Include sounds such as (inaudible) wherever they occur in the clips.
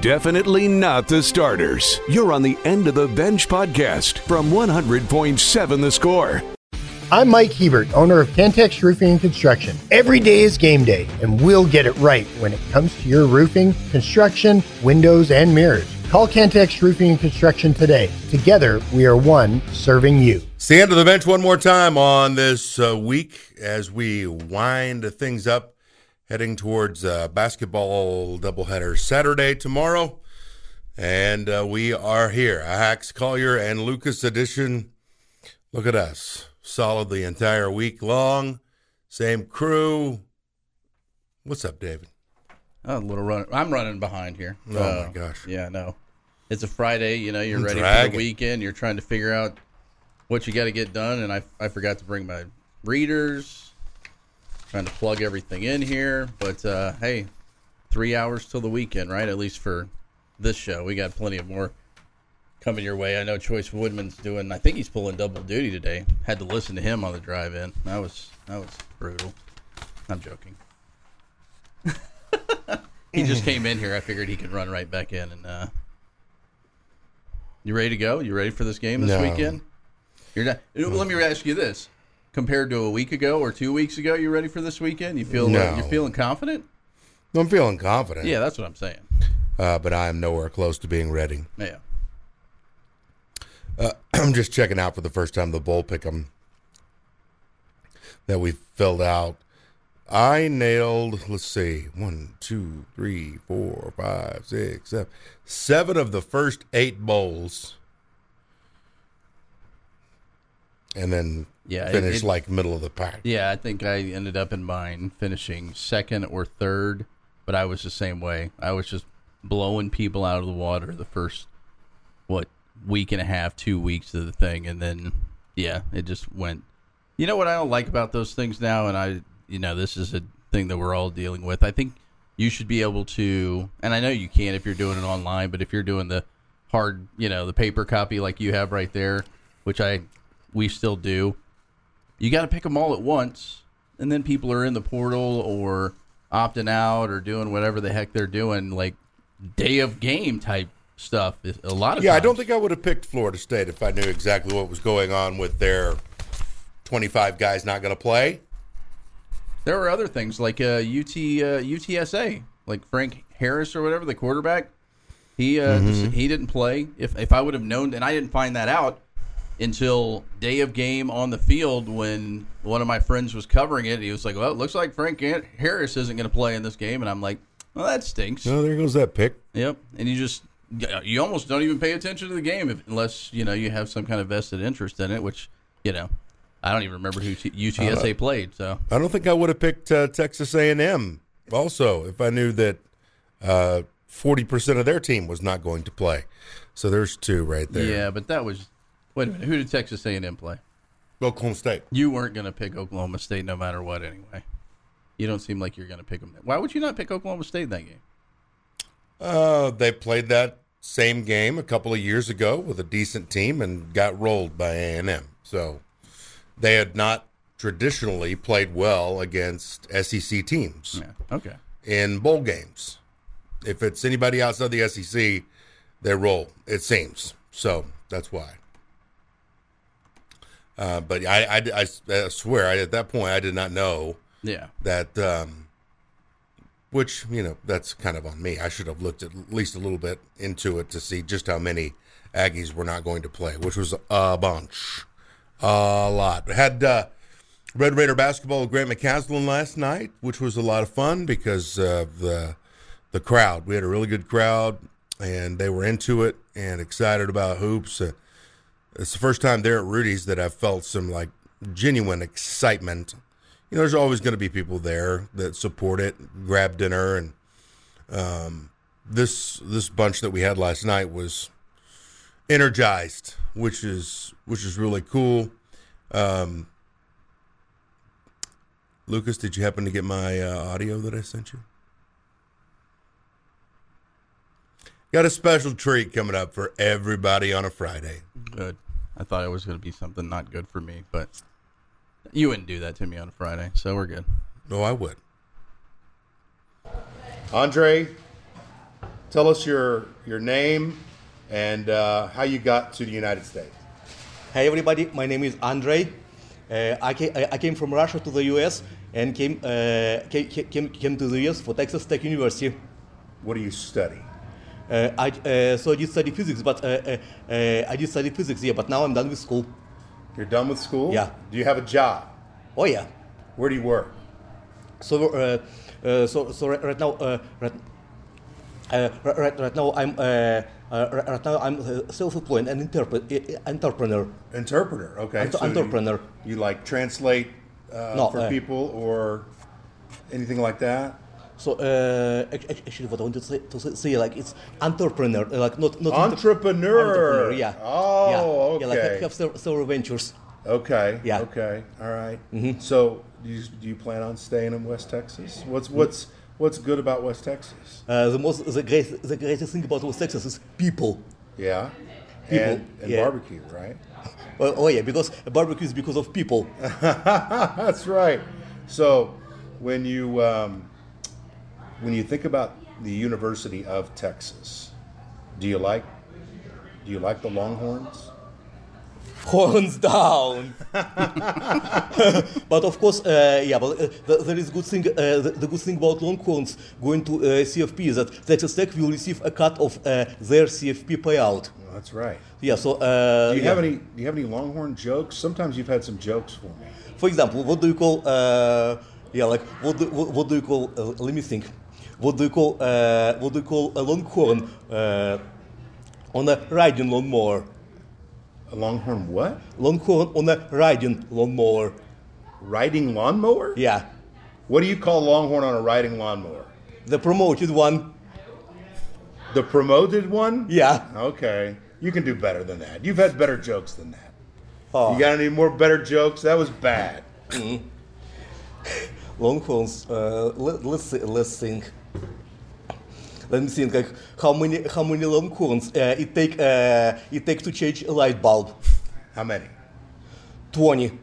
Definitely not the starters. You're on the End of the Bench podcast from 100.7 The Score. I'm Mike Hebert, owner of Cantex Roofing and Construction. Every day is game day, and we'll get it right when it comes to your roofing, construction, windows, and mirrors. Call Cantex Roofing and Construction today. Together, we are one serving you. It's the end of the bench one more time on this uh, week as we wind things up, heading towards uh, basketball doubleheader Saturday tomorrow. And uh, we are here, a Hax Collier and Lucas edition. Look at us, solid the entire week long. Same crew. What's up, David? A little run. I'm running behind here. Oh, Uh, my gosh. Yeah, no. It's a Friday. You know, you're ready for the weekend. You're trying to figure out what you got to get done, and I I forgot to bring my readers. Trying to plug everything in here, but uh, hey, three hours till the weekend, right? At least for this show, we got plenty of more coming your way. I know Choice Woodman's doing. I think he's pulling double duty today. Had to listen to him on the drive in. That was that was brutal. I'm joking. (laughs) he just came in here. I figured he could run right back in. And uh, you ready to go? You ready for this game this No. weekend? You're not. Let me ask you this: compared to a week ago or two weeks ago, you ready for this weekend? You feel uh, No. you're feeling confident? I'm feeling confident. Yeah, that's what I'm saying. Uh, but I am nowhere close to being ready. Yeah. (clears throat) I'm just checking out for the first time the bowl pick 'em that we filled out. I nailed, let's see, one, two, three, four, five, six, seven, seven of the first eight bowls. And then Yeah, finished it- like middle of the pack. Yeah, I think I ended up in mine finishing second or third, but I was the same way. I was just blowing people out of the water the first what week and a half, two weeks of the thing, and then yeah, it just went. You know what I don't like about those things now, and I, you know, this is a thing that we're all dealing with. I think you should be able to, and I know you can if you're doing it online, but if you're doing the hard, you know, the paper copy like you have right there, which I we still do, you got to pick them all at once, and then people are in the portal or opting out or doing whatever the heck they're doing, like day of game type stuff. A lot of Yeah, I don't think I would have picked Florida State if I knew exactly what was going on with their 25 guys not going to play. there were other things like uh, UT uh, UTSA, like Frank Harris or whatever the quarterback. He uh, just- he didn't play. If if I would have known, and I didn't find that out until day of game on the field when one of my friends was covering it. He was like, "Well, it looks like Frank Harris isn't going to play in this game," and I'm like, "Well, that stinks." Oh, there goes that pick. Yep, and you just you almost don't even pay attention to the game if, unless you know you have some kind of vested interest in it. Which you know, I don't even remember who T- UTSA played. So I don't think I would have picked uh, Texas A&M also if I knew that uh, 40% of their team was not going to play. So there's two right there. yeah, but that was wait a minute. Who did Texas A and M play? Oklahoma State. You weren't going to pick Oklahoma State no matter what anyway. You don't seem like you're going to pick them. Why would you not pick Oklahoma State in that game? Uh, they played that same game a couple of years ago with a decent team and got rolled by A&M. So they had not traditionally played well against SEC teams Yeah. Okay. in bowl games. If it's anybody outside the SEC, they roll. It seems so. That's why. Uh, but I, I, I, I swear, I, at that point, I did not know Yeah. that. Um, which you know, that's kind of on me. I should have looked at least a little bit into it to see just how many Aggies were not going to play, which was a bunch, a lot. Had uh, Red Raider basketball with Grant McCaslin last night, which was a lot of fun because of the the crowd. We had a really good crowd, and they were into it and excited about hoops. Uh, it's the first time there at Rudy's that I've felt some like genuine excitement. You know, there's always going to be people there that support it, grab dinner, and um, this this bunch that we had last night was energized, which is which is really cool. Um, Lucas, did you happen to get my uh, audio that I sent you? Got a special treat coming up for everybody on a Friday. Good. I thought it was going to be something not good for me, but you wouldn't do that to me on a Friday, so we're good. No, I would. Andre, tell us your your name and uh, how you got to the United States. Hey everybody, my name is Andre. Uh, I, came, I came from Russia to the US and came, uh, came, came, came to the US for Texas Tech University. What do you study? Uh, I, uh, so I did study physics, but uh, uh, uh, I did study physics, yeah, but now I'm done with school. You're done with school? Yeah. Do you have a job? Oh yeah. Where do you work? So, uh, uh, so, so right, right now, uh, right, uh, right, right, now I'm, uh, uh, right now I'm uh, self-employed and uh, entrepreneur. Interpreter. Okay. Ent- so you- entrepreneur. You, like translate uh, for uh, people or anything like that? So uh, ac- ac- actually, what I wanted to say, to say- like it's entrepreneur, uh, like not not Entrepreneur. entrepreneur, yeah. Oh, yeah. Yeah, like okay. I have several, several ventures. Okay. Yeah. Okay. All right. So, do you, do you plan on staying in West Texas? What's what's what's good about West Texas? Uh, the most, the great, the greatest thing about West Texas is people. Yeah. People, And, and yeah. barbecue, right? Oh, oh yeah, because barbecue is because of people. (laughs) That's right. So, when you um, when you think about the University of Texas, do you like do you like the Longhorns? (laughs) Horns down. (laughs) but of course, uh, yeah, but uh, the, there is good thing. Uh, the, the good thing about Longhorns going to uh, CFP is that Texas Tech will receive a cut of uh, their CFP payout. Well, that's right. Yeah. So. Uh, Do you yeah. have any Do you have any Longhorn jokes? Sometimes you've had some jokes for me. For example, what do you call? Uh, yeah, like what do, what, what do you call? Uh, let me think. What do you call? Uh, what do you call a longhorn uh, on a riding lawnmower? A Longhorn what? Longhorn on a riding lawnmower. Riding lawnmower? Yeah, What do you call Longhorn on a riding lawnmower? the promoted one. The promoted one? Yeah. Okay. You can do better than that. You've had better jokes than that. Oh. You got any more better jokes? That was bad. (laughs) Longhorns. Uh, let, let's see, let's think. Let me think. Like how many how many longhorns uh, it take uh, it take to change a light bulb? How many? Twenty.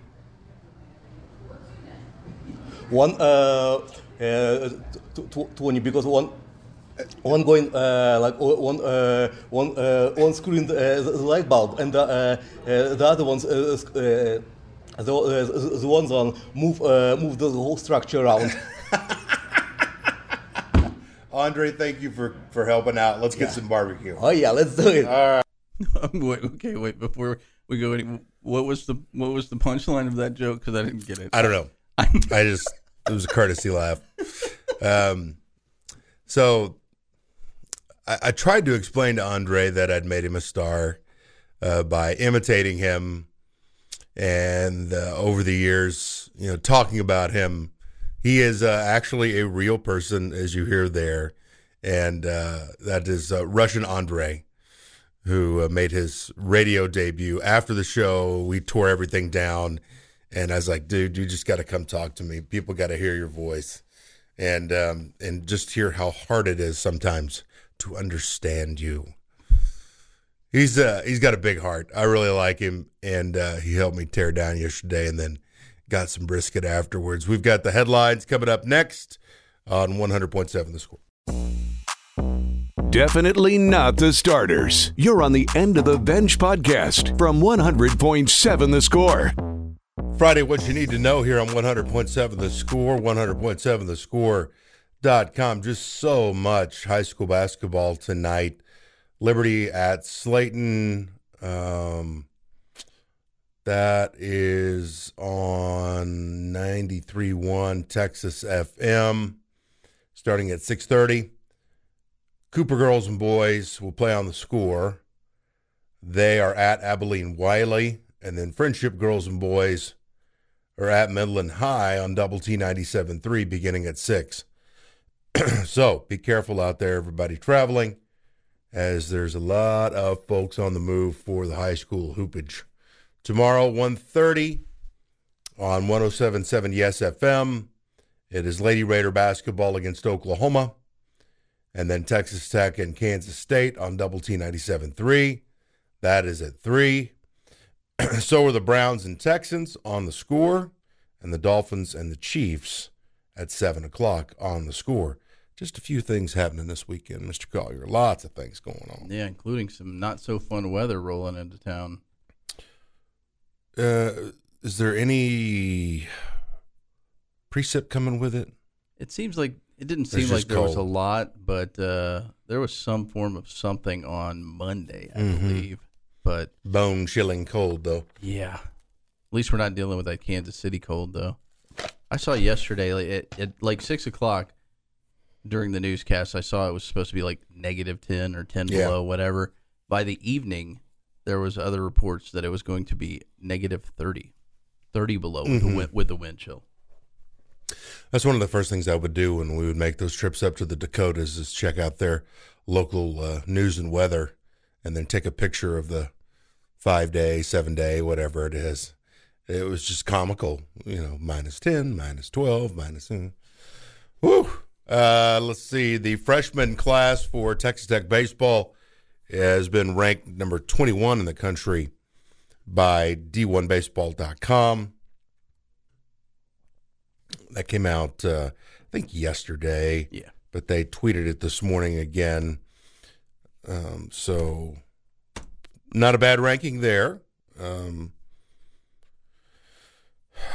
One uh, uh, twenty because one. One going uh, like one uh, one uh, one the, uh, the light bulb and the, uh, uh, the other ones the, the ones on move move the whole structure around. Andre, thank you for, for helping out. Let's get some barbecue. oh yeah, let's do it. All right. (laughs) wait, okay, wait. Before we go, any, what was the what was the punchline of that joke? Because I didn't get it. I don't know. (laughs) I just it was a courtesy laugh. Um, so I, I tried to explain to Andre that I'd made him a star uh, by imitating him, and uh, over the years, you know, talking about him. He is uh, actually a real person, as you hear there, and uh, that is uh, Russian Andre who uh, made his radio debut. After the show, we tore everything down, and I was like, "Dude, you just got to come talk to me. People got to hear your voice, and um, and just hear how hard it is sometimes to understand you." He's uh he's got a big heart. I really like him, and uh, he helped me tear down yesterday, and then got some brisket afterwards. We've got the headlines coming up next on 100.7 The Score. Definitely not the starters. You're on the end of the bench podcast from 100.7 The Score. Friday, what you need to know here on 100.7 The Score, 100.7 The Score.com. Just so much high school basketball tonight. Liberty at Slaton. Um, that is on 93.1 Texas FM, starting at 6.30. Cooper girls and boys will play on the score. They are at Abilene Wylie, and then Friendship girls and boys are at Midland High on Double T 97.3 beginning at 6. (clears throat) so be careful out there, everybody traveling, as there's a lot of folks on the move for the high school hoopage. Tomorrow, 1.30 on 107.7 Yes FM. It is Lady Raider basketball against Oklahoma. And then Texas Tech and Kansas State on Double T 97.3. That is at 3. (clears throat) so are the Browns and Texans on the score, and the Dolphins and the Chiefs at 7 o'clock on the score. just a few things happening this weekend, Mr. Collier. Lots of things going on. Yeah, including some not so fun weather rolling into town. Uh, is there any precept coming with it? It seems like it didn't seem like there was a lot, but uh, there was some form of something on Monday, I Mhm. believe. But Bone chilling cold, though. yeah, at least we're not dealing with that Kansas City cold, though. I saw yesterday like, at, at like six o'clock during the newscast. I saw it was supposed to be like negative ten or ten Yeah. below, whatever. By the evening, there was other reports that it was going to be negative 30, 30 below with, Mm-hmm. the wind, with the wind chill. That's one of the first things I would do when we would make those trips up to the Dakotas is check out their local uh, news and weather, and then take a picture of the five day, seven day, whatever it is. It was just comical, you know, minus ten, minus twelve, minus. Uh, whew. Uh, let's see. The freshman class for Texas Tech baseball has been ranked number twenty-one in the country by D1Baseball.com that came out uh, I think yesterday. Yeah. But they tweeted it this morning again. Um, so not a bad ranking there. Um, (sighs)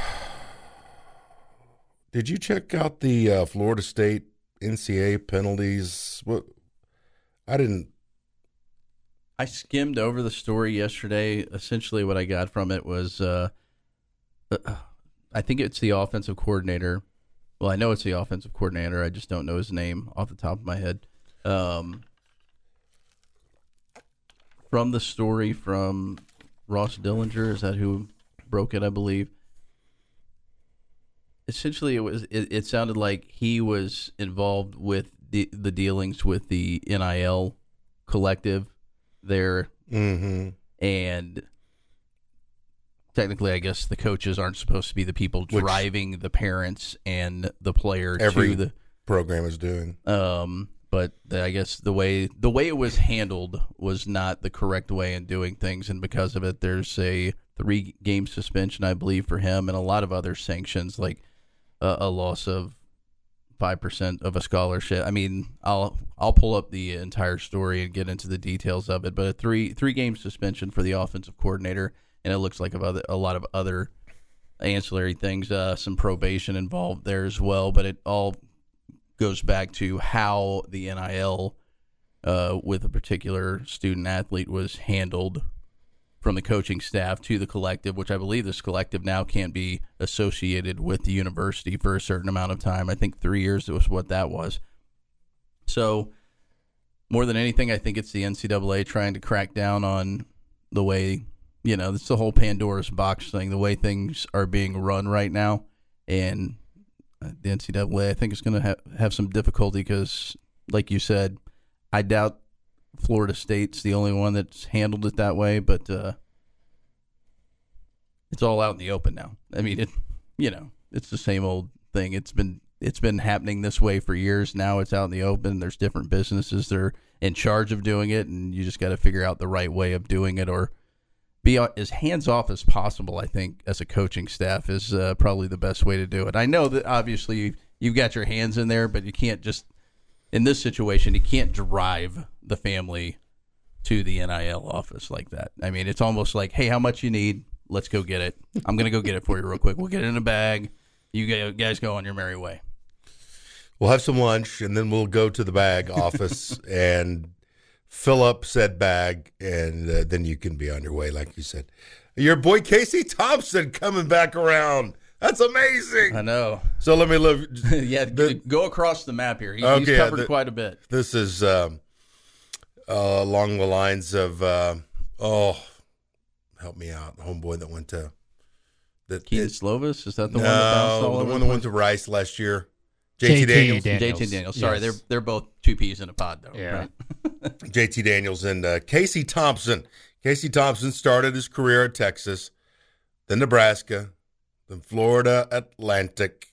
did you check out the uh, Florida State NCAA penalties? What I didn't. I skimmed over the story yesterday. Essentially, what I got from it was, uh, uh, I think it's the offensive coordinator. Well, I know it's the offensive coordinator. I just don't know his name off the top of my head. Um, from the story from Ross Dellenger, is that who broke it? I believe. Essentially, it was. It, it sounded like he was involved with the the dealings with the NIL collective there Mm-hmm. and technically i guess the coaches aren't supposed to be the people Which- driving the parents and the player Every- to Program is doing. um but the, i guess the way the way it was handled was not the correct way in doing things and because of it there's a three game suspension i believe for him and a lot of other sanctions like a, a loss of five percent of a scholarship. I mean, I'll I'll pull up the entire story and get into the details of it. But a three three game suspension for the offensive coordinator, and it looks like other, a lot of other ancillary things, uh, some probation involved there as well. But it all goes back to how the NIL uh, with a particular student athlete was handled from the coaching staff to the collective, which I believe this collective now can't be associated with the university for a certain amount of time. I think three years was what that was. So, more than anything, I think it's the NCAA trying to crack down on the way, you know, it's the whole Pandora's box thing, the way things are being run right now. And uh, the NCAA, I think, is going to ha- have some difficulty because, like you said, I doubt Florida State's the only one that's handled it that way, but uh, it's all out in the open now. I mean, it, you know, it's the same old thing. It's been it's been happening this way for years. Now it's out in the open. There's different businesses that are in charge of doing it, and you just got to figure out the right way of doing it, or be as hands off as possible. I think as a coaching staff is uh, probably the best way to do it. I know that obviously you've got your hands in there, but you can't just in this situation, you can't drive the family to the NIL office like that. I mean, it's almost like, hey, how much you need? Let's go get it. I'm going to go get it for you real quick. We'll get it in a bag. You guys go on your merry way. We'll have some lunch and then we'll go to the bag (laughs) office and fill up said bag, and uh, then you can be on your way, like you said. Your boy Casey Thompson coming back around. That's amazing. I know. So let me look. (laughs) yeah, The- go across the map here. He, he's Okay, covered the- quite a bit. This is um, uh, along the lines of uh, oh, help me out, homeboy that went to that. Kedon it- Slovis is that the one that bounced no, the one the that went to Rice last year. JT JT Daniels. Daniels. JT Daniels. Sorry, Yes. they're they're both two peas in a pod though. Yeah. right? (laughs) JT Daniels and uh, Casey Thompson. Casey Thompson started his career at Texas, then Nebraska, then Florida Atlantic,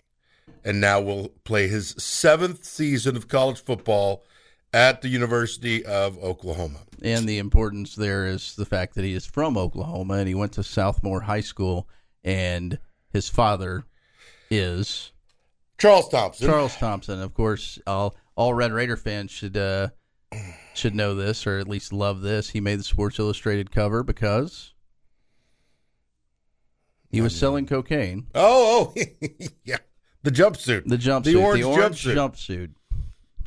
and now will play his seventh season of college football at the University of Oklahoma. And the importance there is the fact that he is from Oklahoma and he went to Southmoore High School, and his father is Charles Thompson. Charles Thompson. Of course, all all Red Raider fans should uh, should know this or at least love this. He made the Sports Illustrated cover because he was selling cocaine. Oh, oh, (laughs) yeah. The jumpsuit. The jumpsuit, The orange, jumpsuit. jumpsuit. jumpsuit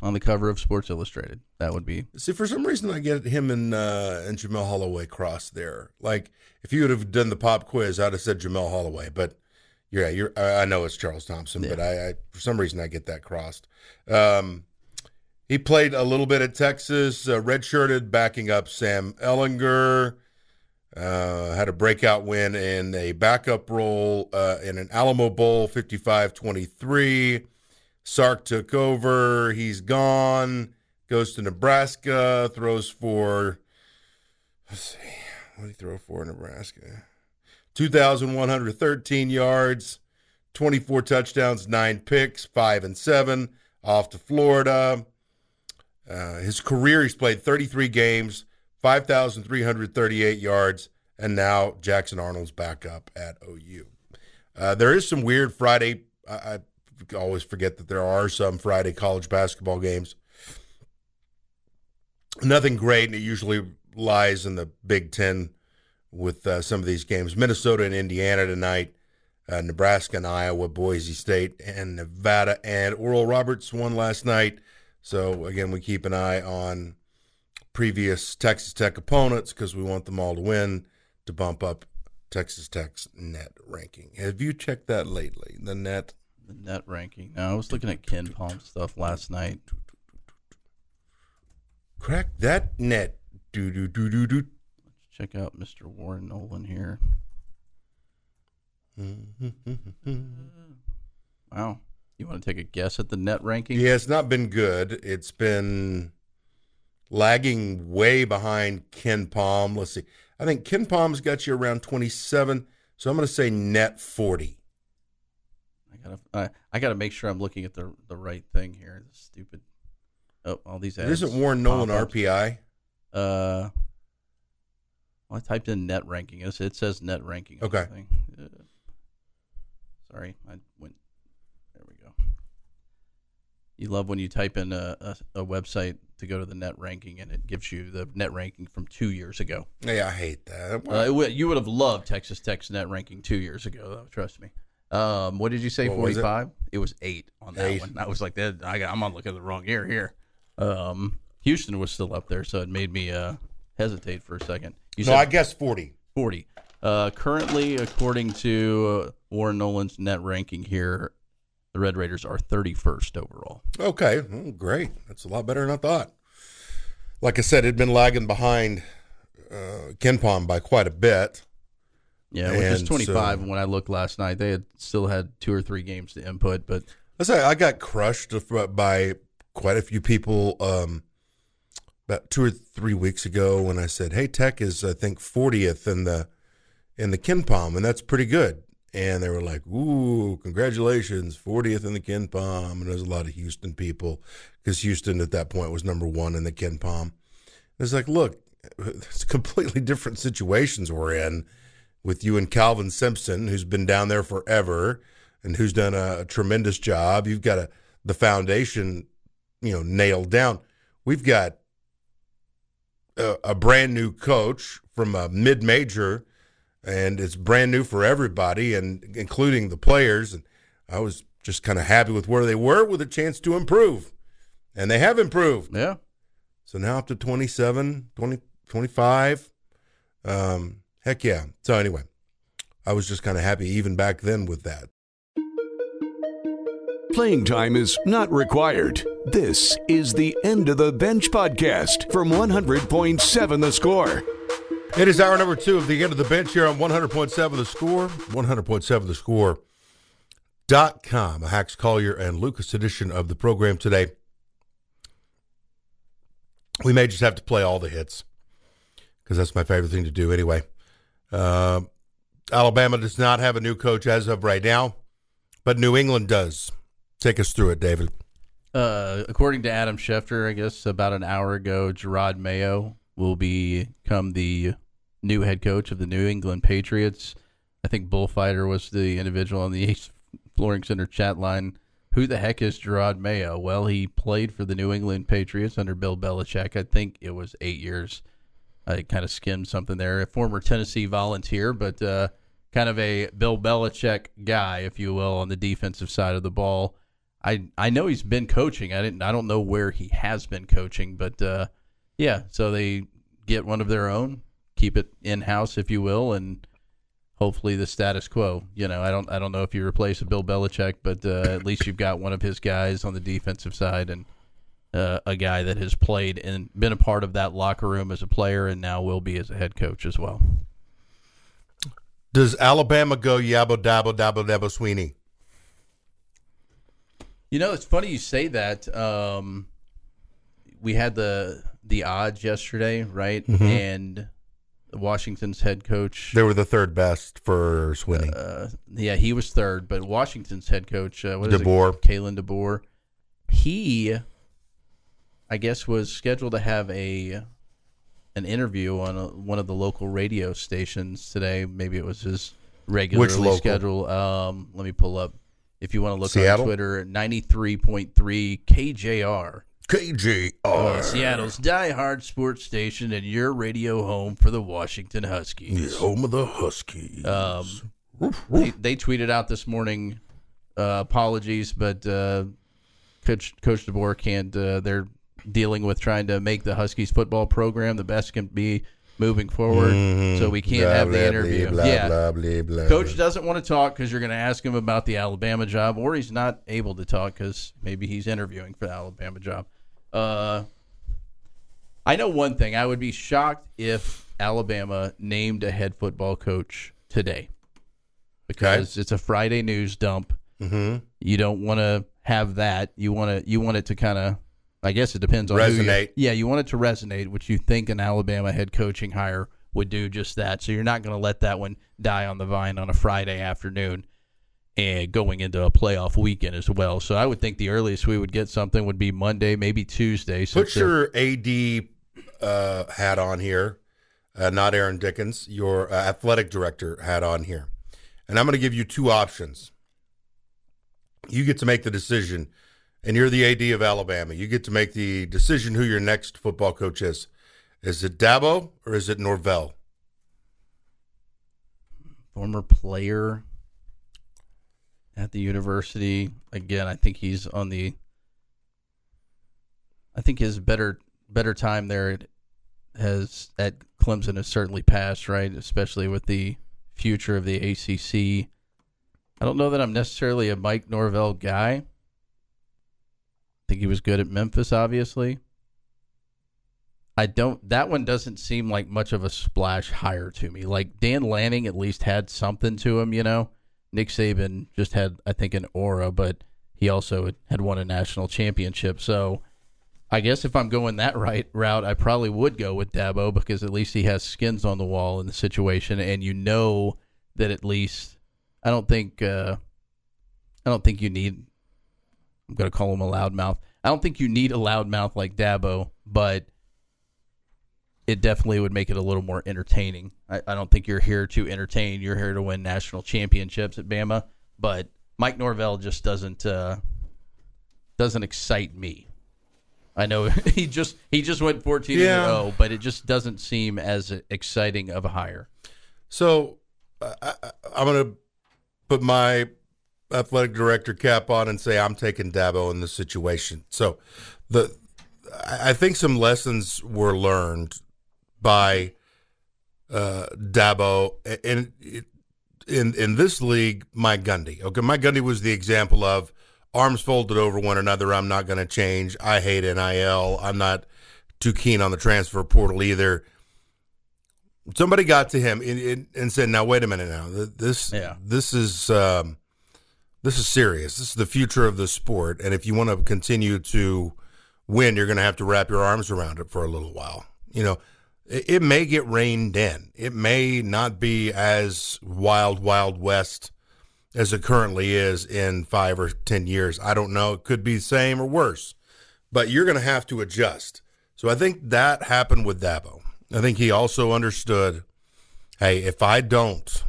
on the cover of Sports Illustrated. That would be See, for some reason, I get him and uh, and Jamelle Holieway crossed there. Like, if you would have done the pop quiz, I'd have said Jamelle Holieway. But yeah, you're. I I know it's Charles Thompson, but I, I for some reason I get that crossed. Um, he played a little bit at Texas, uh, redshirted, backing up Sam Ehlinger. Uh, had a breakout win in a backup role uh, in an Alamo Bowl, 55-23. Sark took over. He's gone. Goes to Nebraska. Throws for. Let's see. What did he throw for Nebraska? 2,113 yards, 24 touchdowns, nine picks, five and seven. Off to Florida. Uh, his career, he's played 33 games, 5,338 yards, and now Jackson Arnold's back up at OU. Uh, there is some weird Friday. I, I always forget that there are some Friday college basketball games. Nothing great, and it usually lies in the Big Ten with uh, some of these games. Minnesota and Indiana tonight, uh, Nebraska and Iowa, Boise State and Nevada, and Oral Roberts won last night. So again, we keep an eye on previous Texas Tech opponents because we want them all to win to bump up Texas Tech's net ranking. Have you checked that lately? The net. the net ranking. Now, I was looking at KenPom stuff last night. Crack that net. Do do do do do. Let's check out Mr. Warren Nolan here. (laughs) Wow. You want to take a guess at the net ranking? Yeah, it's not been good. It's been lagging way behind KenPom. Let's see. I think KenPom's got you around 27, so I'm going to say net 40. I gotta, I, I gotta make sure I'm looking at the the right thing here. This stupid. Oh, all these ads. Isn't Warren Nolan. RPI? Uh, well, I typed in net ranking. It it says net ranking. Okay. Uh, sorry, I went. There we go. You love when you type in a, a, a website to go to the net ranking and it gives you the net ranking from two years ago. Yeah, I hate that. Uh, would- you would have loved Texas Tech's net ranking two years ago, though. Trust me. Um, what did you say? Was it? Forty-five. It? was eight on that Eight. one. I was like, that. I got, I'm on looking at the wrong year here. Um, Houston was still up there, so it made me uh, hesitate for a second. You no, said I guess 40. 40. Uh, currently, according to uh, Warren Nolan's net ranking here, the Red Raiders are 31st overall. Okay, well, great. That's a lot better than I thought. Like I said, it'd been lagging behind uh, KenPom by quite a bit. Yeah, which is 25. so- And when I looked last night, they had still had two or three games to input, but I say I got crushed by quite a few people um, about two or three weeks ago when I said, "Hey, Tech is I think 40th in the in the KenPom, and that's pretty good." And they were like, "Ooh, congratulations, 40th in the KenPom!" And there's a lot of Houston people because Houston at that point was number one in the KenPom. It's like, look, it's completely different situations we're in with you and Kelvin Sampson, who's been down there forever and who's done a, a tremendous job. You've got a, the foundation, you know, nailed down. We've got a, a brand new coach from a mid major, and it's brand new for everybody, and including the players. And I was just kind of happy with where they were, with a chance to improve, and they have improved. yeah. So now up to 27, 20, 25. Um, heck yeah. So anyway, I was just kind of happy even back then with that. Playing time is not required. This is the End of the Bench podcast from 100.7 The Score. It is hour number two of the end of the bench here on 100.7 The Score, 100.7 The Score. Dot com, a Hax Collier and Lucas edition of the program today. We may just have to play all the hits because that's my favorite thing to do anyway. Uh, Alabama does not have a new coach as of right now, but New England does. Take us through it, David. Uh, according to Adam Schefter, I guess about an hour ago, Jerod Mayo will become the new head coach of the New England Patriots. I think Bullfighter was the individual on the (laughs) Ace Flooring Center chat line who the heck is Jerod Mayo? Well, he played for the New England Patriots under Bill Belichick. I think it was eight years. I kind of skimmed something there. A former Tennessee volunteer, but uh, kind of a Bill Belichick guy, if you will, on the defensive side of the ball. I I know he's been coaching. I didn't. I don't know where he has been coaching, but uh, yeah. So they get one of their own, keep it in house, if you will, and hopefully the status quo. You know, I don't I don't know if you replace a Bill Belichick, but uh, at least you've got one of his guys on the defensive side and uh, a guy that has played and been a part of that locker room as a player and now will be as a head coach as well. Does Alabama go yabba dabba dabba dabba Swinney? You know, it's funny you say that. Um, we had the the odds yesterday, right? And Washington's head coach. They were the third best for Swinney. Uh, yeah, he was third, but Washington's head coach, uh, what is DeBoer. it? Kalen DeBoer. He, I guess, was scheduled to have a an interview on a, one of the local radio stations today. Maybe it was his regularly scheduled. Um, let me pull up. If you want to look Seattle? on Twitter, ninety three point three KJR. KJR. Uh, Seattle's diehard sports station and your radio home for the Washington Huskies. home of the Huskies. Um, they, they tweeted out this morning uh, apologies, but uh, Coach Coach DeBoer can't. Uh, they're dealing with trying to make the Huskies football program the best can be moving forward, so we can't have the interview. Blah, yeah, blah, blah, blah, Coach blah. doesn't want to talk because you're going to ask him about the Alabama job, or he's not able to talk because maybe he's interviewing for the Alabama job. Uh, I know one thing. I would be shocked if Alabama named a head football coach today because it's a Friday news dump. Mhm. You don't want to have that. You want to. You want it to kind of. I guess it depends on who you- Resonate. yeah, you want it to resonate, which you think an Alabama head coaching hire would do just that. So you're not going to let that one die on the vine on a Friday afternoon and going into a playoff weekend as well. So I would think the earliest we would get something would be Monday, maybe Tuesday. Put since your AD uh, hat on here, uh, not Aaron Dickens. Your uh, athletic director hat on here, and I'm going to give you two options. You get to make the decision, and you're the AD of Alabama. You get to make the decision who your next football coach is. Is it Dabo or is it Norvell? former player at the university. Again, I think he's on the. I think his better better time there has at Clemson has certainly passed, right? Especially with the future of the ACC. I don't know that I'm necessarily a Mike Norvell guy. I think he was good at Memphis, obviously. I don't. That one doesn't seem like much of a splash hire to me. Like Dan Lanning at least had something to him, you know. Nick Saban just had, I think, an aura, but he also had- won a national championship. So, I guess if I'm going that right route, I probably would go with Dabo because at least he has skins on the wall in the situation, and you know that at least I don't think uh, I don't think you need. I'm going to call him a loudmouth. I don't think you need a loudmouth like Dabo, but it definitely would make it a little more entertaining. I, I don't think you're here to entertain. You're here to win national championships at Bama. But Mike Norvell just doesn't uh, doesn't excite me. I know (laughs) he just he just went 14 Yeah. and 0, but it just doesn't seem as exciting of a hire. So I, I, I'm going to put my athletic director cap on and say I'm taking Dabo in this situation. So the I think some lessons were learned by uh, Dabo in in in this league. Mike Gundy. Okay, Mike Gundy was the example of arms folded over one another. I'm not going to change. I hate NIL. I'm not too keen on the transfer portal either somebody got to him and, and, and said, "Now wait a minute. Now this Yeah. this is um, this is serious. This is the future of the sport, and if you want to continue to win, you're going to have to wrap your arms around it for a little while. You know, it, it may get reined in. It may not be as wild, wild west." As it currently is in five or ten years, I don't know. It could be the same or worse, but you're going to have to adjust. So I think that happened with Dabo. I think he also understood, hey, if I don't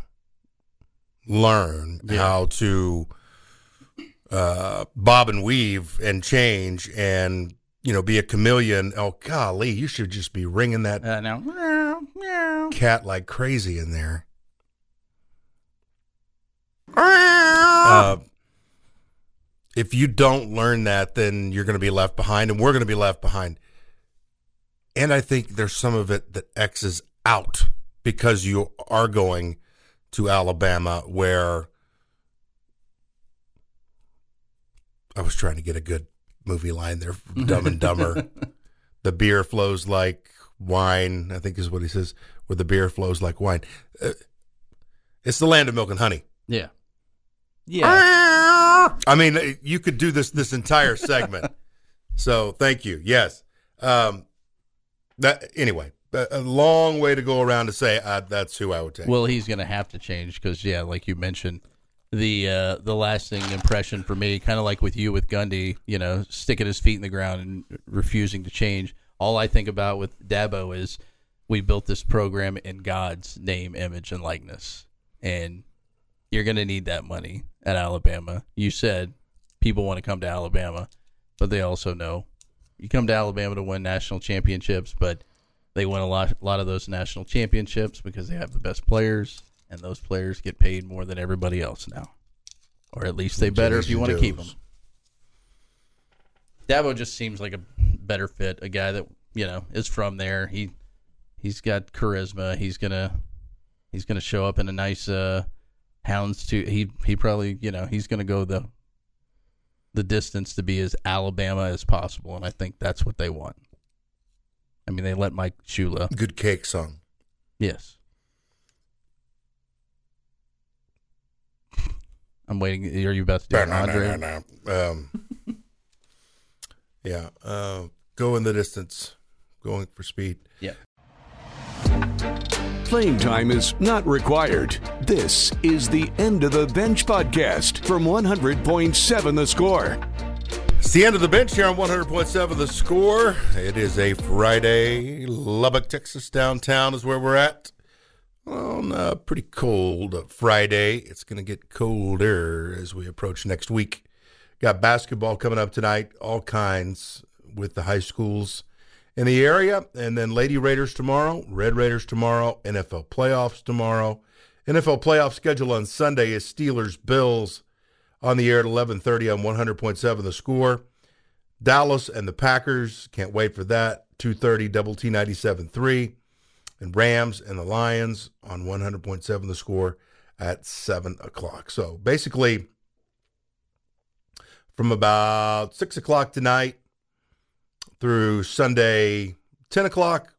learn Yeah. how to uh, bob and weave and change and you know be a chameleon. Oh golly, you should just be ringing that Uh, now, cat like crazy in there. Uh, if you don't learn that, then you're going to be left behind, and we're going to be left behind. And I think there's some of it that X is out because you are going to Alabama, where I was trying to get a good movie line there, from (laughs) Dumb and Dumber. the beer flows like wine, I think is what he says, where the beer flows like wine. Uh, it's the land of milk and honey. Yeah. Yeah. I mean, uh, you could do this this entire segment. (laughs) so thank you. Yes. Um, that anyway, a, a long way to go around to say uh, that's who I would take. Well, he's going to have to change because, yeah, like you mentioned, the uh, the lasting impression for me, kind of like with you with Gundy, you know, sticking his feet in the ground and refusing to change. All I think about with Dabo is we built this program in God's name, image, and likeness, and you're going to need that money at Alabama. You said people want to come to Alabama, but they also know you come to Alabama to win national championships, but they win a lot, a lot of those national championships because they have the best players, and those players get paid more than everybody else now, or at least they better if you want to keep them. Dabo just seems like a better fit, a guy that you know is from there. He he's got charisma. He's gonna he's gonna show up in a nice uh, hounds to he he probably you know he's gonna go the the distance to be as Alabama as possible, and I think that's what they want. I mean, they let Mike Shula. Good cake song. Yes. I'm waiting. Are you about to do it, Andre? Um, (laughs) yeah. Uh, go in the distance. Going for speed. Yeah. Playing time is not required. This is the End of the Bench podcast from 100.7 The Score. It's the end of the bench here on 100.7 The Score. It is a Friday. Lubbock, Texas, downtown is where we're at. On a pretty cold Friday. It's going to get colder as we approach next week. Got basketball coming up tonight, all kinds with the high schools in the area. And then Lady Raiders tomorrow, Red Raiders tomorrow, NFL playoffs tomorrow. NFL playoff schedule on Sunday is Steelers, Bills on the air at 11:30 on 100.7 The Score. Dallas and the Packers, can't wait for that. 2:30 Double T 97.3 and Rams and the Lions on 100.7 The Score at 7 o'clock. So basically, from about 6 o'clock tonight through Sunday 10 o'clock,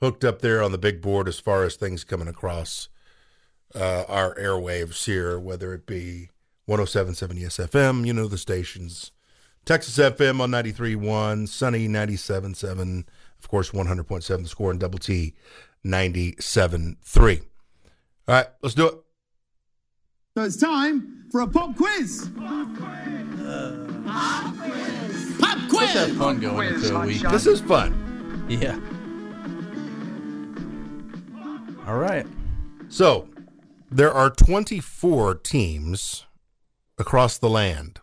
hooked up there on the big board as far as things coming across uh, our airwaves here, whether it be 1077 ESFM, you know the stations, Texas FM on 93.1, Sunny 97.7, of course 100.7 the score, and Double T 97.3. All right, let's do it. So it's time for a pop quiz. Pop Let's quiz. have fun going into a week. This is fun. Yeah. All right. So, there are 24 teams across the land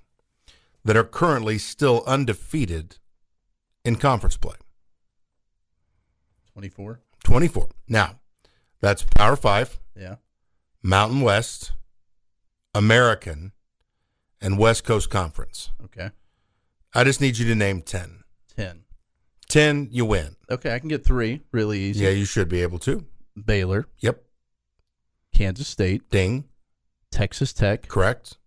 that are currently still undefeated in conference play. 24. 24. Now, that's Power 5, Yeah. Mountain West, American, and West Coast Conference. Okay. I just need you to name 10. 10. 10, you win. Okay, I can get three really easy. Yeah, you should be able to. Baylor, Yep. Kansas State, Ding. Texas Tech. Correct.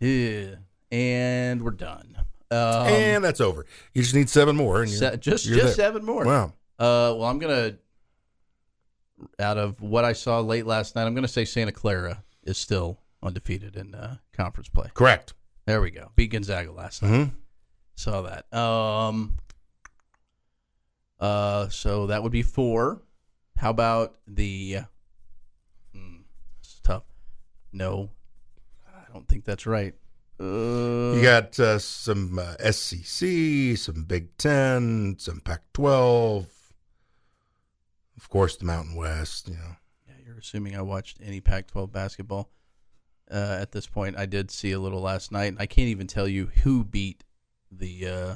Yeah. And we're done. Um, and that's over. You just need seven more. And se- just just there. seven more. Wow. Uh, well, I'm gonna out of what I saw late last night, I'm gonna say Santa Clara is still undefeated in uh, conference play. Correct. There we go. Beat Gonzaga last night. Mm-hmm. Saw that. Um. Uh. So that would be four. How about the? Hmm, it's tough. No, I don't think that's right. Uh, You got uh, some uh, SEC, some Big Ten, some Pac-12, of course, the Mountain West. You know, Yeah, you're assuming I watched any Pac-12 basketball. uh, at this point. I did see a little last night, and I can't even tell you who beat the uh,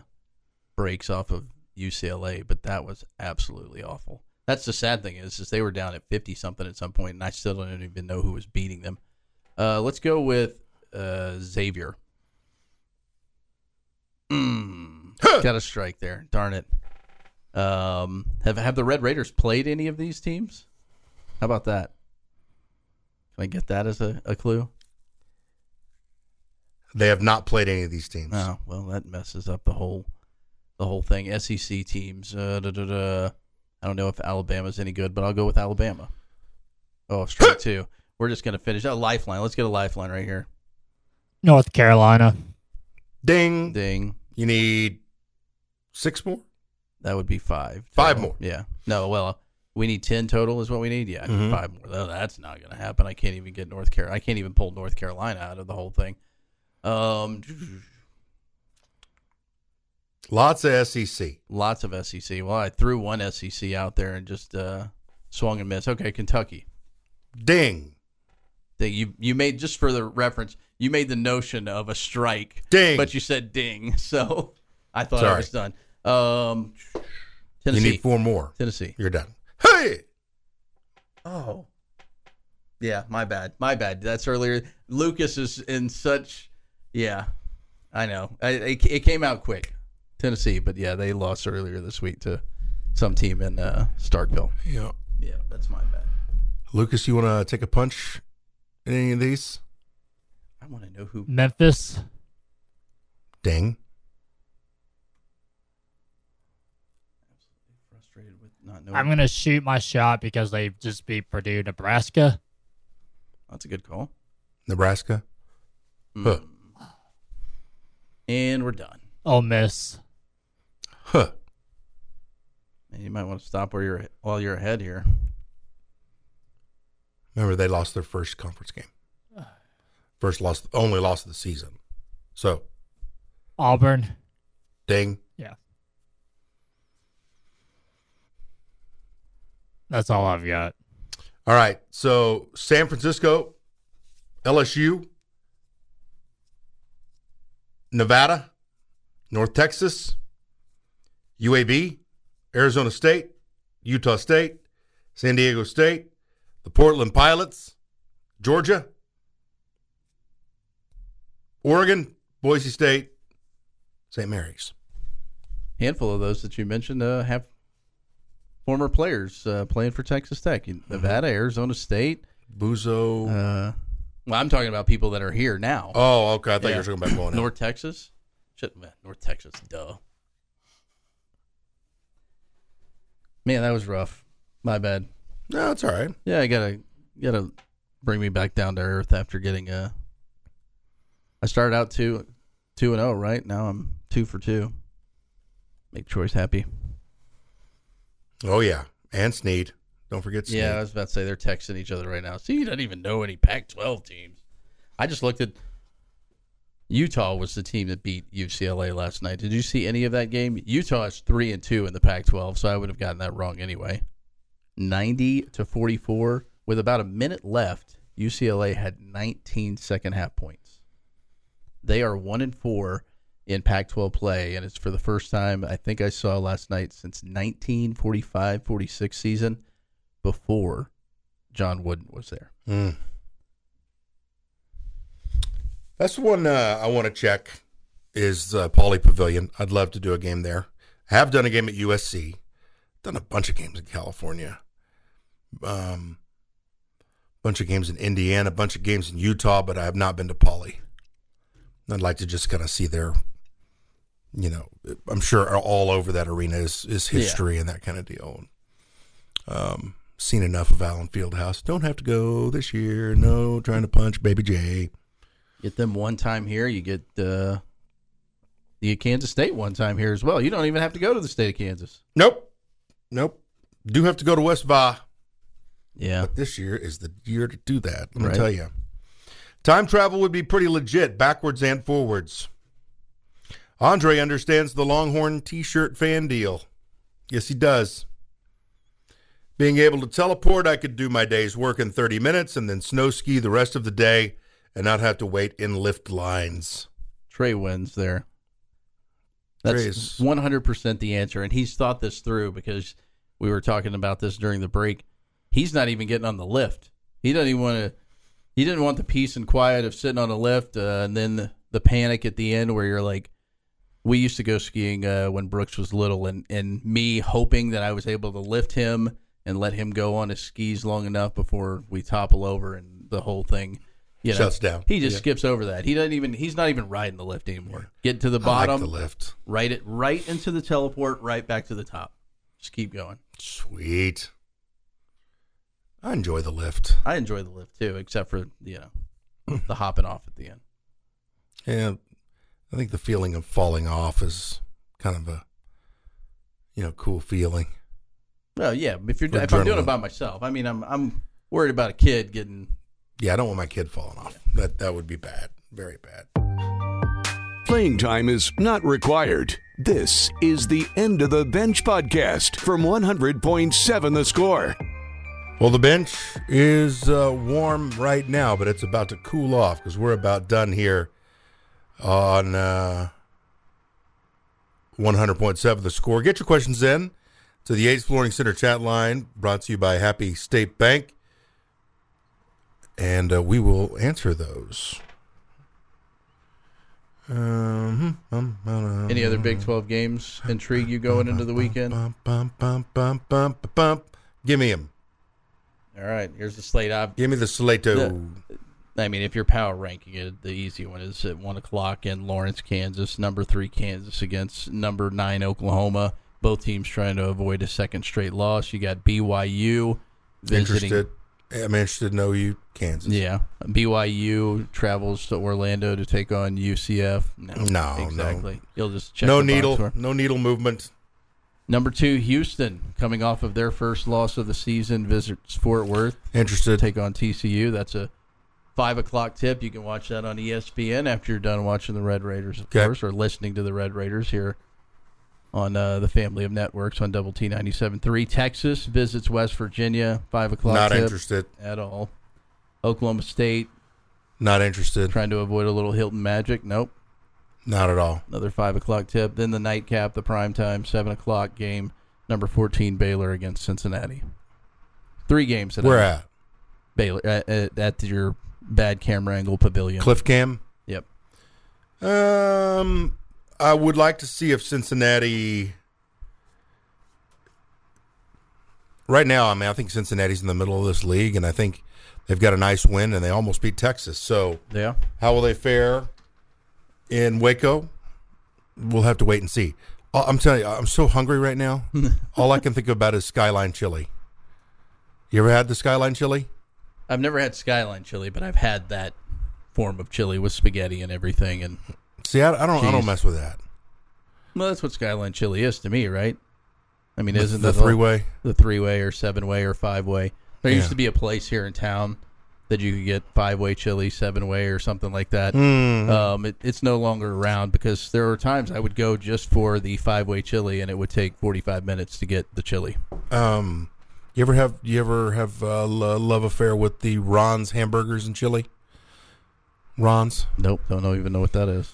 breaks off of UCLA, but that was absolutely awful. That's the sad thing is, is they were down at fifty something at some point, and I still don't even know who was beating them. Uh, let's go with uh, Xavier. Mm, got a strike there. Darn it. Um, have have the Red Raiders played any of these teams? How about that? Can I get that as a, a clue? They have not played any of these teams. Oh well, that messes up the whole the whole thing. SEC teams. Uh, da, da, da. I don't know if Alabama's any good, but I'll go with Alabama. Oh, strike (laughs) two. We're just gonna finish. A lifeline. Let's get a lifeline right here. North Carolina. Ding. Ding. You need six more? That would be five. Five total. more. Yeah. No. Well, we need ten total. Is what we need. Yeah. I Mhm. Five more. No, that's not gonna happen. I can't even get North Carolina. I can't even pull North Carolina out of the whole thing. Um, Lots of SEC. lots of SEC. Well, I threw one SEC out there and just uh, swung and missed. Okay, Kentucky. Ding. that you you made just for the reference you made the notion of a strike Ding. but you said ding (laughs) so i thought i was done um Tennessee. You need four more. tennessee You're done. Hey. oh yeah my bad my bad that's earlier lucas is in such yeah i know I, it, it came out quick tennessee but yeah they lost earlier this week to some team in uh starkville Yeah. yeah that's my bad Lucas, you want to take a punch in any of these? i want to know who Memphis. Ding. frustrated with not knowing I'm going to shoot my shot because they just beat Purdue, Nebraska. that's a good call Nebraska. Hmm. Huh. and we're done Ole Miss. Huh. And you might want to stop where you're while you're ahead here. Remember, they lost their first conference game. First loss, only loss of the season. So, Auburn. ding. Yeah. That's all I've got. All right. So, San Francisco, LSU, Nevada, North Texas, UAB, Arizona State, Utah State, San Diego State, the Portland Pilots, Georgia, Oregon, Boise State, St. Mary's. Handful of those that you mentioned uh, have former players uh, playing for Texas Tech, Nevada, Arizona State. Buzo. Uh, well, I'm talking about people that are here now. oh, okay. I thought Yeah. you were talking about going. North Texas, Shit, man, North Texas, duh. Man, that was rough. My bad. No, it's all right. Yeah, I gotta gotta bring me back down to earth after getting uh I started out two two and oh, right? Now I'm two for two. Make choice happy. Oh, yeah. And Sneed. Don't forget Sneed. Yeah, I was about to say they're texting each other right now. See, you don't even know any Pac twelve teams. I just looked at Utah was the team that beat UCLA last night. Did you see any of that game? Utah is three and two in the Pac twelve, so I would have gotten that wrong anyway. Ninety to forty four with about a minute left. UCLA had 19 second half points. They are one and four in Pac-12 play, and it's for the first time I think I saw last night since 1945-46 season before John Wooden was there. Mm. That's the one uh, I want to check is uh, Pauley Pavilion. I'd love to do a game there. I have done a game at USC. Done a bunch of games in California. Um, bunch of games in Indiana, a bunch of games in Utah, but I have not been to Pauley. I'd like to just kind of see their, you know, I'm sure all over that arena is, is Yeah. history and that kind of deal. Um, seen enough of Allen Fieldhouse. Don't have to go this year. No, trying to punch Baby Jay. Get them one time here, you get uh, you Kansas State one time here as well. You don't even have to go to the state of Kansas. Nope. Nope. Do have to go to West Va. Yeah. But this year is the year to do that. Let me Right. tell you. Time travel would be pretty legit, backwards and forwards. Andre understands the Longhorn t shirt fan deal. Yes, he does. Being able to teleport, I could do my day's work in 30 minutes and then snow ski the rest of the day and not have to wait in lift lines. Trey wins there. That's one hundred percent the answer, and he's thought this through because we were talking about this during the break. He's not even getting on the lift. He doesn't even want to. He didn't want the peace and quiet of sitting on a lift, uh, and then the, the panic at the end where you're like, we used to go skiing uh, when Brooks was little, and and me hoping that I was able to lift him and let him go on his skis long enough before we topple over and the whole thing. You know, Shuts down. He just Yeah. skips over that. He doesn't even. He's not even riding the lift anymore. Get to the I like bottom, the lift. ride it right into the teleport, right back to the top. Just keep going. Sweet. I enjoy the lift. I enjoy the lift too, except for you know the hopping off at the end. Yeah, I think the feeling of falling off is kind of a, you know, cool feeling. Well, yeah. If you're if I'm doing it by myself, I mean, I'm I'm worried about a kid getting. Yeah, I don't want my kid falling off. That that would be bad, very bad. Playing time is not required. This is the End of the Bench podcast from 100.7 The Score. Well, the bench is uh, warm right now, but it's about to cool off because we're about done here on uh, 100.7 The Score. Get your questions in to the Yates Flooring Center chat line, brought to you by Happy State Bank, and uh, we will answer those. Um, um, um, Any other Big Twelve games intrigue you going into the weekend? Give me him. All right, here's the slate. I've Give me the Slato. I mean, if you're power ranking it, the easy one is at one o'clock in Lawrence, Kansas. Number three Kansas against number nine Oklahoma. Both teams trying to avoid a second straight loss. You got BYU visiting. Interested. I'm interested to know you, Kansas. Yeah, BYU travels to Orlando to take on UCF. No, No, no. exactly. You'll just check no the needle. No needle movement. Number two, Houston, coming off of their first loss of the season, visits Fort Worth. Interested. take on TCU. That's a five o'clock tip. You can watch that on ESPN after you're done watching the Red Raiders, of Okay. course, or listening to the Red Raiders here on uh, the family of networks on Double T 97.3. Texas visits West Virginia, five o'clock Not interested. at all. Oklahoma State Not interested. trying to avoid a little Hilton magic. Nope. Not at all. Another five o'clock tip. Then the nightcap, the prime time, seven o'clock game. Number fourteen Baylor against Cincinnati. Three games. That Where at? Baylor at, at, at your bad camera angle pavilion. Cliff Cam. Yep. Um, I would like to see if Cincinnati. Right now, I mean, I think Cincinnati's in the middle of this league, and I think they've got a nice win, and they almost beat Texas. So, Yeah. how will they fare in Waco? We'll have to wait and see. Uh, I'm telling you, I'm so hungry right now. (laughs) All I can think about is Skyline chili. You ever had the Skyline chili? I've never had skyline chili, but I've had that form of chili with spaghetti and everything. And See, I, I don't, I don't mess with that. well, that's what skyline chili is to me, right? I mean, isn't the that three way? the three way or seven way or five way? There used to be a place here in town that you could get five way chili, seven way, or something like that. Mm. Um, it, it's no longer around because there were times I would go just for the five way chili, and it would take forty five minutes to get the chili. Um, you ever have you ever have a love affair with the Ron's hamburgers and chili? Ron's. Nope, don't know even know what that is.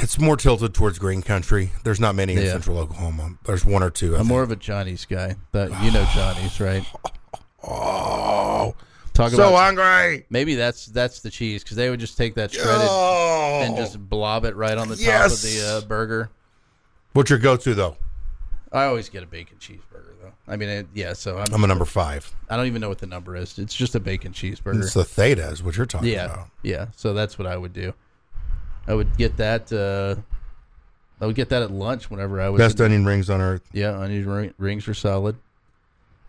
It's more tilted towards green country. There's not many in Yeah. central Oklahoma. There's one or two. I I'm think. more of a Johnny's guy. But you know Johnny's, right? oh, (laughs) Talk so about hungry. maybe that's that's the cheese because they would just take that shredded Oh. and just blob it right on the top of the uh, burger. What's your go-to though? I always get a bacon cheeseburger though. I mean, it, yeah. So I'm, I'm a number five. I don't even know what the number is. It's just a bacon cheeseburger. It's the Theta is what you're talking yeah, about. yeah. So that's what I would do. I would get that. Uh, I would get that at lunch whenever I was. Best onion rings on earth. yeah, onion ring, rings are solid.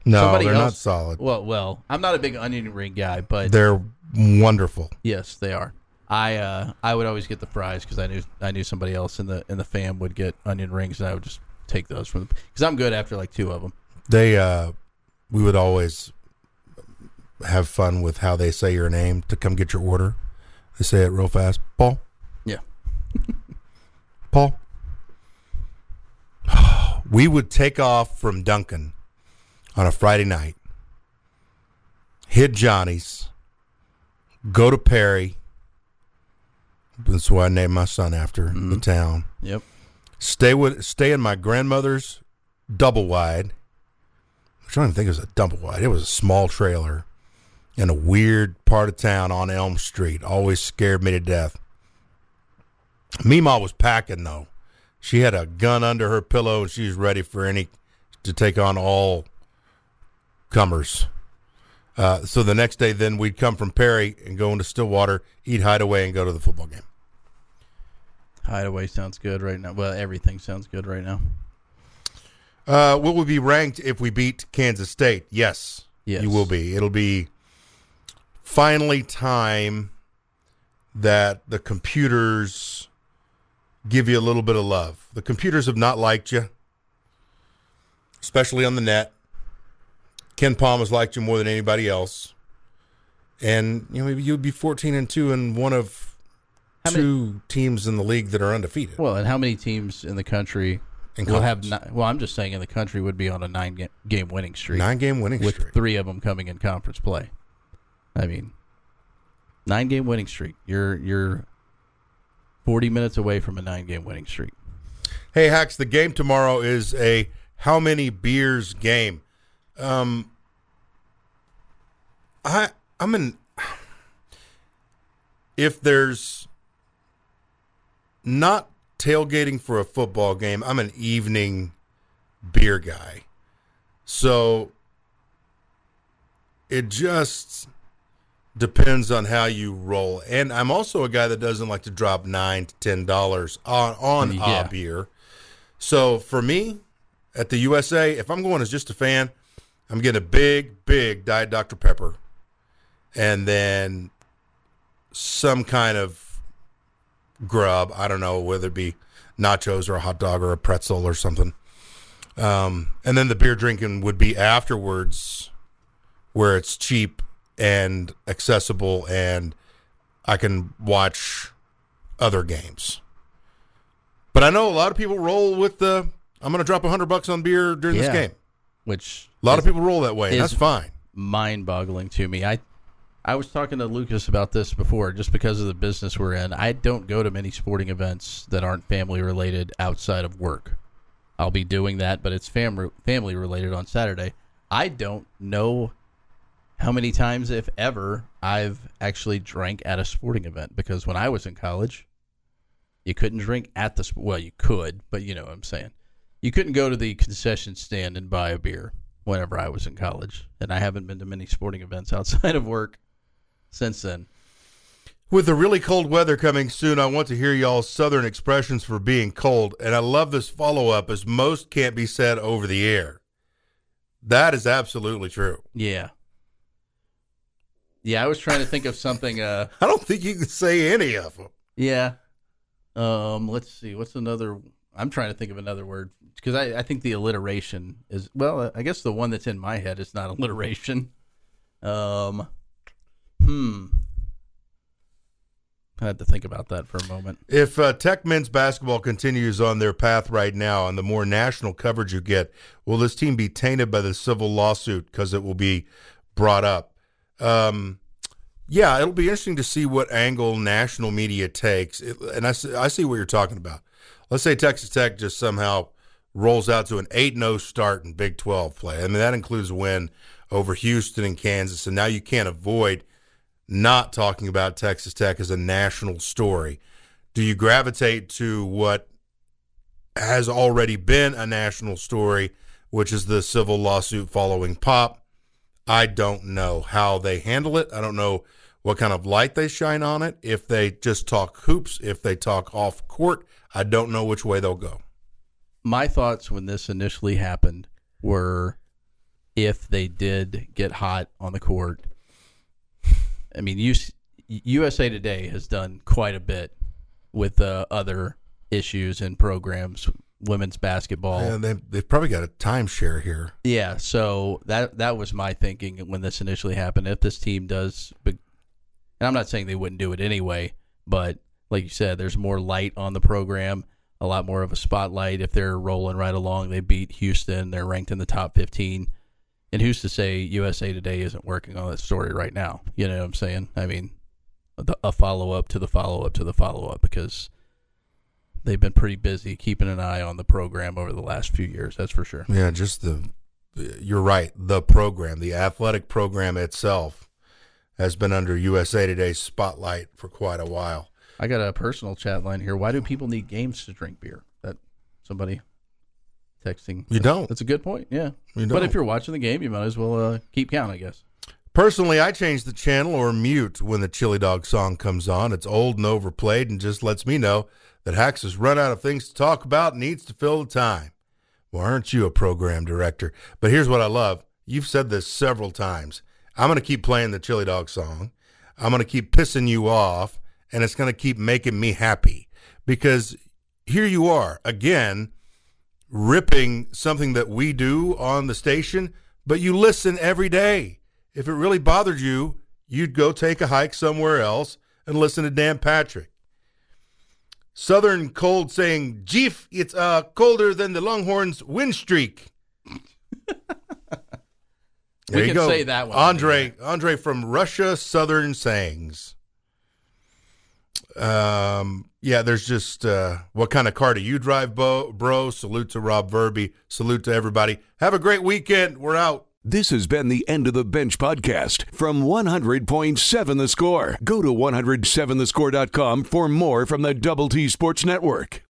No, Somebody they're not solid. Well, well, I'm not a big onion ring guy, but They're wonderful. Yes, they are. I uh, I would always get the fries because I knew I knew somebody else in the in the fam would get onion rings, and I would just take those from because I'm good after like two of them. They uh we would always have fun with how they say your name to come get your order. They say it real fast. Paul. Yeah. (laughs) Paul. (sighs) We would take off from Duncan on a Friday night, hit Johnny's, go to Perry, That's why I named my son after the town. Yep. Stay with stay in my grandmother's double wide. I don't even think it was a double wide. It was a small trailer in a weird part of town on Elm Street. Always scared me to death. Meemaw was packing though. She had a gun under her pillow and she was ready for any to take on all comers. Uh, so the next day, then we'd come from Perry and go into Stillwater, eat Hideaway, and go to the football game. Hideaway sounds good right now. Well, everything sounds good right now. Uh, will we be ranked if we beat Kansas State? Yes. Yes. You will be. It'll be finally time that the computers give you a little bit of love. The computers have not liked you, especially on the net. KenPom has liked you more than anybody else. And you know maybe you'd be 14 and 2 and one of How many- two teams in the league that are undefeated. Well, and how many teams in the country In will have? Ni- well, I'm just saying in the country would be on a nine ga- game winning streak, Nine game winning with streak. three of them coming in conference play. I mean, nine game winning streak. You're you're 40 minutes away from a nine game winning streak. Hey, Hax, the game tomorrow is a how many beers game. Um, I I'm in. If there's not tailgating for a football game, I'm an evening beer guy. So it just depends on how you roll. And I'm also a guy that doesn't like to drop nine to ten dollars on on Yeah. a beer. So for me, at the USA, if I'm going as just a fan, I'm getting a big, big Diet Dr. Pepper, and then some kind of grub. I don't know whether it be nachos or a hot dog or a pretzel or something. Um, and then the beer drinking would be afterwards, where it's cheap and accessible, and I can watch other games. But I know a lot of people roll with the I'm going to drop a hundred bucks on beer during this game. Which A lot of people roll that way, and that's fine. mind-boggling to me. I I was talking to Lucas about this before, just because of the business we're in. I don't go to many sporting events that aren't family related outside of work. I'll be doing that, but it's family family related on Saturday. I don't know how many times, if ever, I've actually drank at a sporting event because when I was in college, you couldn't drink at the well, you could, but you know what I'm saying. You couldn't go to the concession stand and buy a beer whenever I was in college, and I haven't been to many sporting events (laughs) outside of work since then. With the really cold weather coming soon, I want to hear y'all's southern expressions for being cold, and I love this follow up as most can't be said over the air. That is absolutely true. Yeah. Yeah, I was trying to think of something uh (laughs) I don't think you can say any of them. yeah. Um let's see. What's another I'm trying to think of another word because I, I think the alliteration is well, I guess the one that's in my head is not (laughs) alliteration. Um hmm. I had to think about that for a moment. If uh, Tech men's basketball continues on their path right now, and the more national coverage you get, will this team be tainted by the civil lawsuit because it will be brought up? Um, yeah, it'll be interesting to see what angle national media takes. It, and I, I see what you're talking about. Let's say Texas Tech just somehow rolls out to an 8 0 start in Big 12 play. I mean, that includes a win over Houston and Kansas. And now you can't avoid not talking about Texas Tech as a national story. Do you gravitate to what has already been a national story, which is the civil lawsuit following Pop? I don't know how they handle it. I don't know what kind of light they shine on it. If they just talk hoops, if they talk off court, I don't know which way they'll go. my thoughts when this initially happened were if they did get hot on the court. I mean, US, USA Today has done quite a bit with uh, other issues and programs, women's basketball. And they, they've probably got a timeshare here. Yeah, so that that was my thinking when this initially happened. If this team does, and I'm not saying they wouldn't do it anyway, but like you said, there's more light on the program, a lot more of a spotlight. If they're rolling right along, they beat Houston, they're ranked in the top 15. And who's to say USA Today isn't working on that story right now? You know what I'm saying? I mean, the, a follow up to the follow up to the follow up because they've been pretty busy keeping an eye on the program over the last few years. That's for sure. Yeah, just the. You're right. The program, the athletic program itself, has been under USA Today's spotlight for quite a while. I got a personal chat line here. Why do people need games to drink beer? That somebody texting. You don't. That's a good point. Yeah. But if you're watching the game, you might as well uh, keep count, I guess. Personally, I change the channel or mute when the Chili Dog song comes on. It's old and overplayed and just lets me know that Hax has run out of things to talk about and needs to fill the time. Well, aren't you a program director? But here's what I love. You've said this several times. I'm going to keep playing the Chili Dog song. I'm going to keep pissing you off, and it's going to keep making me happy because here you are again ripping something that we do on the station, but you listen every day. If it really bothered you, you'd go take a hike somewhere else and listen to Dan Patrick. Southern Cold saying, Jeef, it's uh, colder than the Longhorns' win streak. (laughs) We you can go. say that one. Andre, Andre from Russia Southern Sayings. Um, yeah, there's just uh, what kind of car do you drive, bo- bro? Salute to Rob Verby. Salute to everybody. Have a great weekend. We're out. This has been the End of the Bench podcast from 100.7 The Score. Go to 107thescore.com for more from the Double T Sports Network.